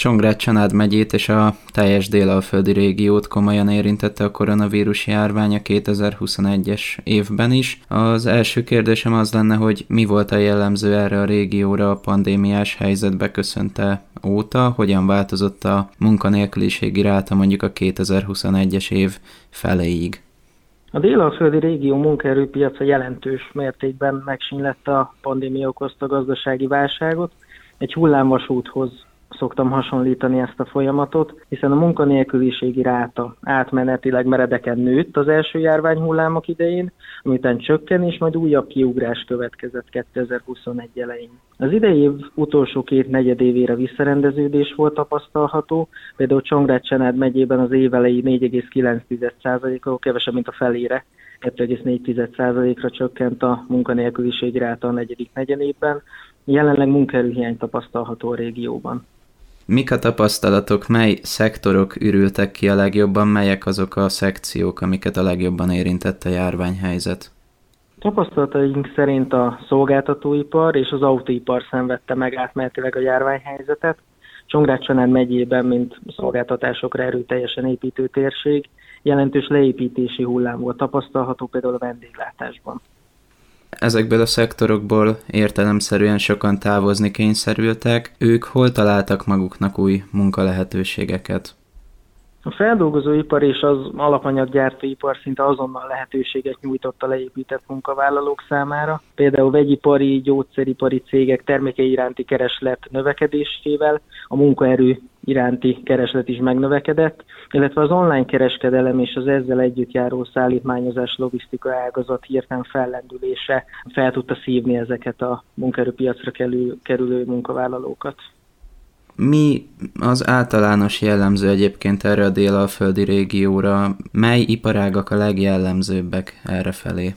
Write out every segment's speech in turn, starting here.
Csongrád Csanád megyét és a teljes délalföldi régiót komolyan érintette a koronavírus járványa 2021-es évben is. Az első kérdésem az lenne, hogy mi volt a jellemző erre a régióra a pandémiás helyzetbe köszönte óta, hogyan változott a munkanélküliségi ráta mondjuk a 2021-es év feléig? A délalföldi régió munkaerőpiaca jelentős mértékben megsínlett a pandémia okozta gazdasági válságot. Egy hullámvasúthoz szoktam hasonlítani ezt a folyamatot, hiszen a munkanélküliségi ráta átmenetileg meredeken nőtt az első járványhullámok idején, amitán csökken, és majd újabb kiugrás következett 2021 elején. Az idei év utolsó két negyedévére visszarendeződés volt tapasztalható, például Csongrád Csenád megyében az év elejé 4,9%-kal, kevesebb, mint a felére 2,4%-ra csökkent a munkanélküliség ráta a negyedik negyedében. Jelenleg munkaerőhiány tapasztalható a régióban. Mik a tapasztalatok, mely szektorok ürültek ki a legjobban, melyek azok a szekciók, amiket a legjobban érintett a járványhelyzet? Tapasztalataink szerint a szolgáltatóipar és az autóipar szenvedte meg átmenetileg a járványhelyzetet. Csongrád megyében, mint szolgáltatásokra erőteljesen építő térség, jelentős leépítési hullám volt tapasztalható például a vendéglátásban. Ezekből a szektorokból értelemszerűen sokan távozni kényszerültek, ők hol találtak maguknak új munkalehetőségeket? A feldolgozóipar és az alapanyaggyártóipar szinte azonnal lehetőséget nyújtott a leépített munkavállalók számára. Például vegyipari, gyógyszeripari cégek termékei iránti kereslet növekedésével a munkaerő iránti kereslet is megnövekedett, illetve az online kereskedelem és az ezzel együtt járó szállítmányozás logisztika ágazat hirtelen fellendülése fel tudta szívni ezeket a munkaerőpiacra kerülő munkavállalókat. Mi az általános jellemző egyébként erre a délalföldi régióra? Mely iparágak a legjellemzőbbek erre felé?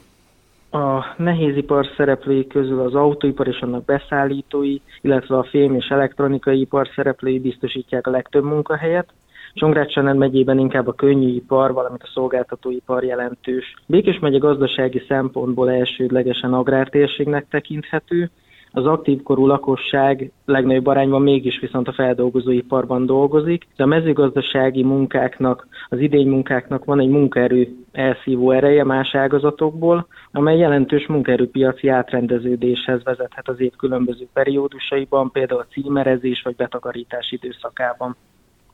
A nehézipar szereplői közül az autóipar és annak beszállítói, illetve a fém és elektronikai ipar szereplői biztosítják a legtöbb munkahelyet. Csongrád megyében inkább a könnyű ipar, valamint a szolgáltatóipar jelentős. Békés megye gazdasági szempontból elsődlegesen agrártérségnek tekinthető, az aktív korú lakosság legnagyobb arányban mégis viszont a feldolgozóiparban dolgozik, de a mezőgazdasági munkáknak, az idény munkáknak van egy munkaerő elszívó ereje más ágazatokból, amely jelentős munkaerőpiaci átrendeződéshez vezethet az év különböző periódusaiban, például a címerezés vagy betakarítás időszakában.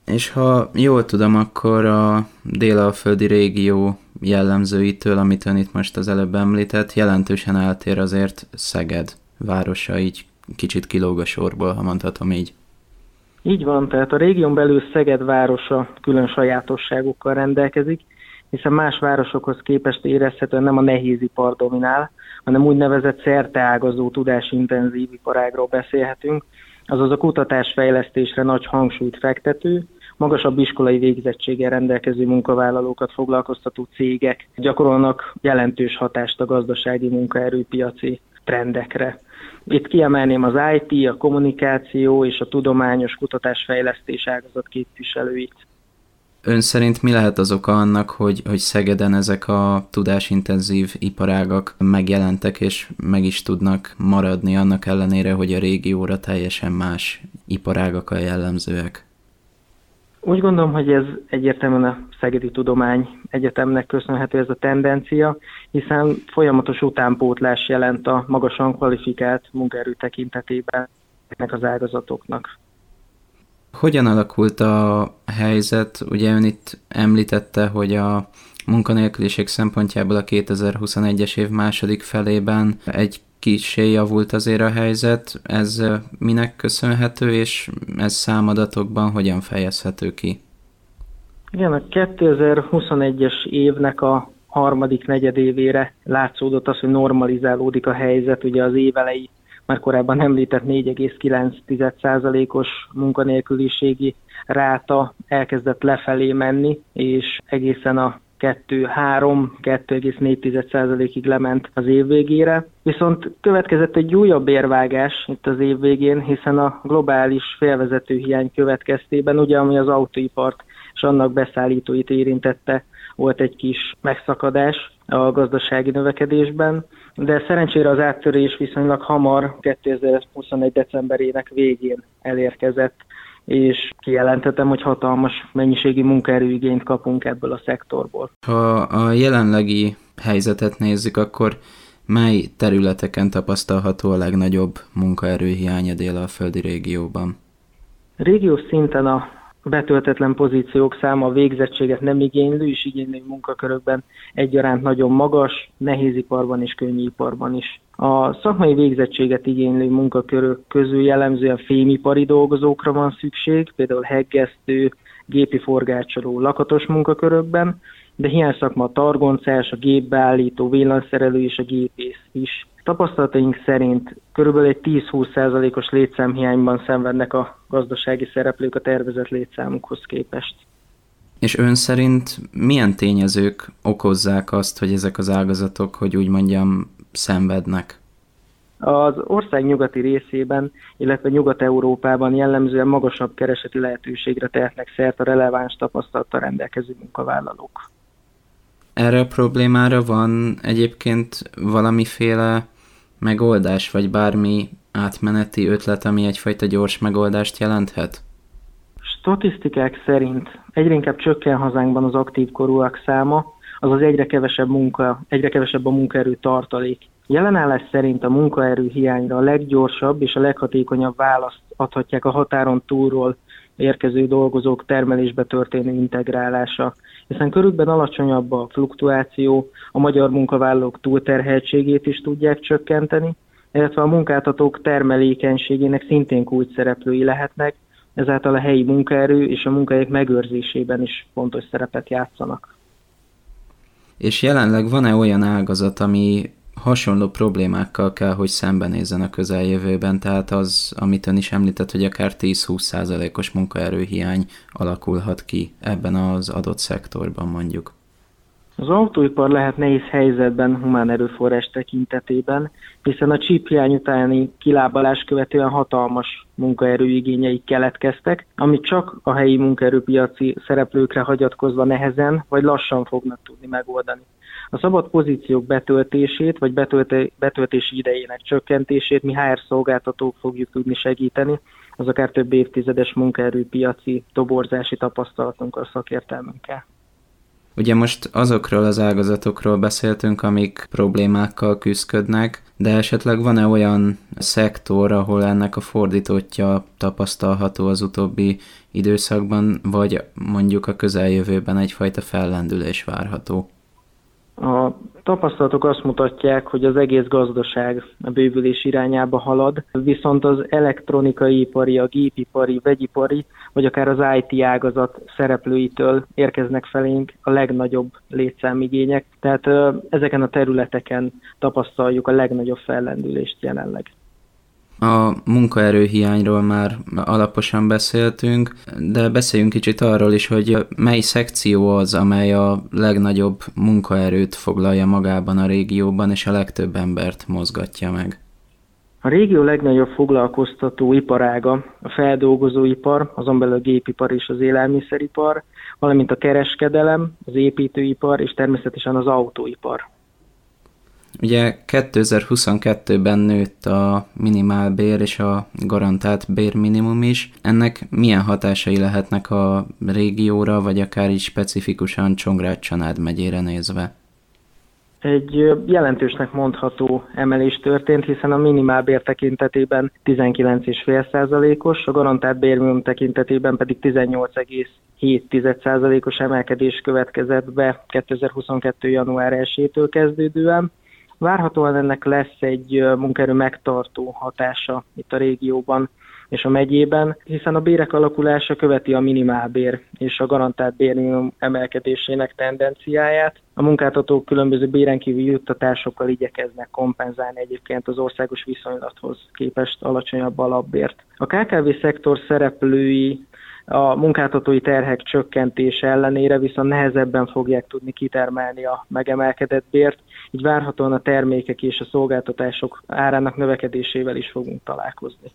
És ha jól tudom, akkor a délalföldi régió jellemzőitől, amit ön itt most az előbb említett, jelentősen eltér azért Szeged városa így kicsit kilóg a sorból, ha mondhatom így. Így van, tehát a régión belül Szeged városa külön sajátosságokkal rendelkezik, hiszen más városokhoz képest érezhetően nem a nehézipar dominál, hanem úgynevezett szerteágazó tudásintenzív iparágról beszélhetünk, azaz a kutatásfejlesztésre nagy hangsúlyt fektető, magasabb iskolai végzettséggel rendelkező munkavállalókat foglalkoztató cégek gyakorolnak jelentős hatást a gazdasági munkaerőpiaci trendekre. Itt kiemelném az IT, a kommunikáció és a tudományos kutatásfejlesztés ágazat képviselőit. Ön szerint mi lehet az oka annak, hogy, hogy Szegeden ezek a tudásintenzív iparágak megjelentek és meg is tudnak maradni annak ellenére, hogy a régióra teljesen más iparágak a jellemzőek? Úgy gondolom, hogy ez egyértelműen a Szegedi Tudomány Egyetemnek köszönhető ez a tendencia, hiszen folyamatos utánpótlás jelent a magasan kvalifikált munkaerő tekintetében ezeknek az ágazatoknak. Hogyan alakult a helyzet? Ugye ön itt említette, hogy a munkanélküliség szempontjából a 2021-es év második felében egy kicsi javult azért a helyzet. Ez minek köszönhető, és ez számadatokban hogyan fejezhető ki? Igen, a 2021-es évnek a harmadik negyedévére látszódott az, hogy normalizálódik a helyzet. Ugye az évelei már korábban említett 4,9%-os munkanélküliségi ráta elkezdett lefelé menni, és egészen a 2-3-2,4%-ig lement az év végére. Viszont következett egy újabb érvágás itt az év végén, hiszen a globális félvezető hiány következtében, ugye ami az autóipart és annak beszállítóit érintette, volt egy kis megszakadás a gazdasági növekedésben, de szerencsére az áttörés viszonylag hamar 2021. decemberének végén elérkezett és kijelenthetem, hogy hatalmas mennyiségi munkaerőigényt kapunk ebből a szektorból. Ha a jelenlegi helyzetet nézzük, akkor mely területeken tapasztalható a legnagyobb munkaerőhiány a délalföldi régióban? Régiós szinten a betöltetlen pozíciók száma a végzettséget nem igénylő és igénylő munkakörökben egyaránt nagyon magas, nehéziparban és könnyűiparban is. A szakmai végzettséget igénylő munkakörök közül jellemzően fémipari dolgozókra van szükség, például heggesztő, gépi forgácsoló lakatos munkakörökben, de hiányszakma a targoncás, a gépbeállító, villanyszerelő és a gépész is. Tapasztalataink szerint körülbelül egy 10-20%-os létszámhiányban szenvednek a gazdasági szereplők a tervezett létszámukhoz képest. És ön szerint milyen tényezők okozzák azt, hogy ezek az ágazatok, hogy úgy mondjam, szenvednek? Az ország nyugati részében, illetve Nyugat-Európában jellemzően magasabb kereseti lehetőségre tehetnek szert a releváns tapasztalattal rendelkező munkavállalók. Erre a problémára van egyébként valamiféle megoldás, vagy bármi átmeneti ötlet, ami egyfajta gyors megoldást jelenthet? Statisztikák szerint egyre inkább csökken hazánkban az aktív korúak száma, azaz egyre kevesebb, munka, egyre kevesebb a munkaerő tartalék. Jelenállás szerint a munkaerő hiányra a leggyorsabb és a leghatékonyabb választ adhatják a határon túlról érkező dolgozók termelésbe történő integrálása, hiszen körükben alacsonyabb a fluktuáció, a magyar munkavállalók túlterheltségét is tudják csökkenteni, illetve a munkáltatók termelékenységének szintén kulcs szereplői lehetnek, ezáltal a helyi munkaerő és a munkahelyek megőrzésében is fontos szerepet játszanak. És jelenleg van-e olyan ágazat, ami hasonló problémákkal kell, hogy szembenézzen a közeljövőben, tehát az, amit ön is említett, hogy akár 10-20 százalékos munkaerőhiány alakulhat ki ebben az adott szektorban mondjuk. Az autóipar lehet nehéz helyzetben humán erőforrás tekintetében, hiszen a csíphiány utáni kilábalás követően hatalmas munkaerőigényei keletkeztek, amit csak a helyi munkaerőpiaci szereplőkre hagyatkozva nehezen vagy lassan fognak tudni megoldani. A szabad pozíciók betöltését vagy betölte, betöltési idejének csökkentését mi HR szolgáltatók fogjuk tudni segíteni, az akár több évtizedes munkaerőpiaci toborzási tapasztalatunkkal, szakértelmünkkel. Ugye most azokról az ágazatokról beszéltünk, amik problémákkal küzdködnek, de esetleg van-e olyan szektor, ahol ennek a fordítottja tapasztalható az utóbbi időszakban, vagy mondjuk a közeljövőben egyfajta fellendülés várható? A tapasztalatok azt mutatják, hogy az egész gazdaság a bővülés irányába halad, viszont az elektronikai ipari, a gépipari, vegyipari, vagy akár az IT ágazat szereplőitől érkeznek felénk a legnagyobb létszámigények. Tehát ezeken a területeken tapasztaljuk a legnagyobb fellendülést jelenleg. A munkaerőhiányról már alaposan beszéltünk, de beszéljünk kicsit arról is, hogy mely szekció az, amely a legnagyobb munkaerőt foglalja magában a régióban, és a legtöbb embert mozgatja meg. A régió legnagyobb foglalkoztató iparága a feldolgozóipar, azon belül a gépipar és az élelmiszeripar, valamint a kereskedelem, az építőipar és természetesen az autóipar. Ugye 2022-ben nőtt a minimálbér és a garantált bérminimum is. Ennek milyen hatásai lehetnek a régióra, vagy akár is specifikusan Csongrád-Csanád megyére nézve? Egy jelentősnek mondható emelés történt, hiszen a minimálbér tekintetében 19,5%-os, a garantált bérminimum tekintetében pedig 18,7%-os emelkedés következett be 2022. január 1-től kezdődően. Várhatóan ennek lesz egy munkaerő megtartó hatása itt a régióban és a megyében, hiszen a bérek alakulása követi a minimálbér és a garantált bérminimum emelkedésének tendenciáját. A munkáltatók különböző béren kívül juttatásokkal igyekeznek kompenzálni egyébként az országos viszonylathoz képest alacsonyabb alapbért. A KKV szektor szereplői a munkáltatói terhek csökkentése ellenére viszont nehezebben fogják tudni kitermelni a megemelkedett bért, így várhatóan a termékek és a szolgáltatások árának növekedésével is fogunk találkozni.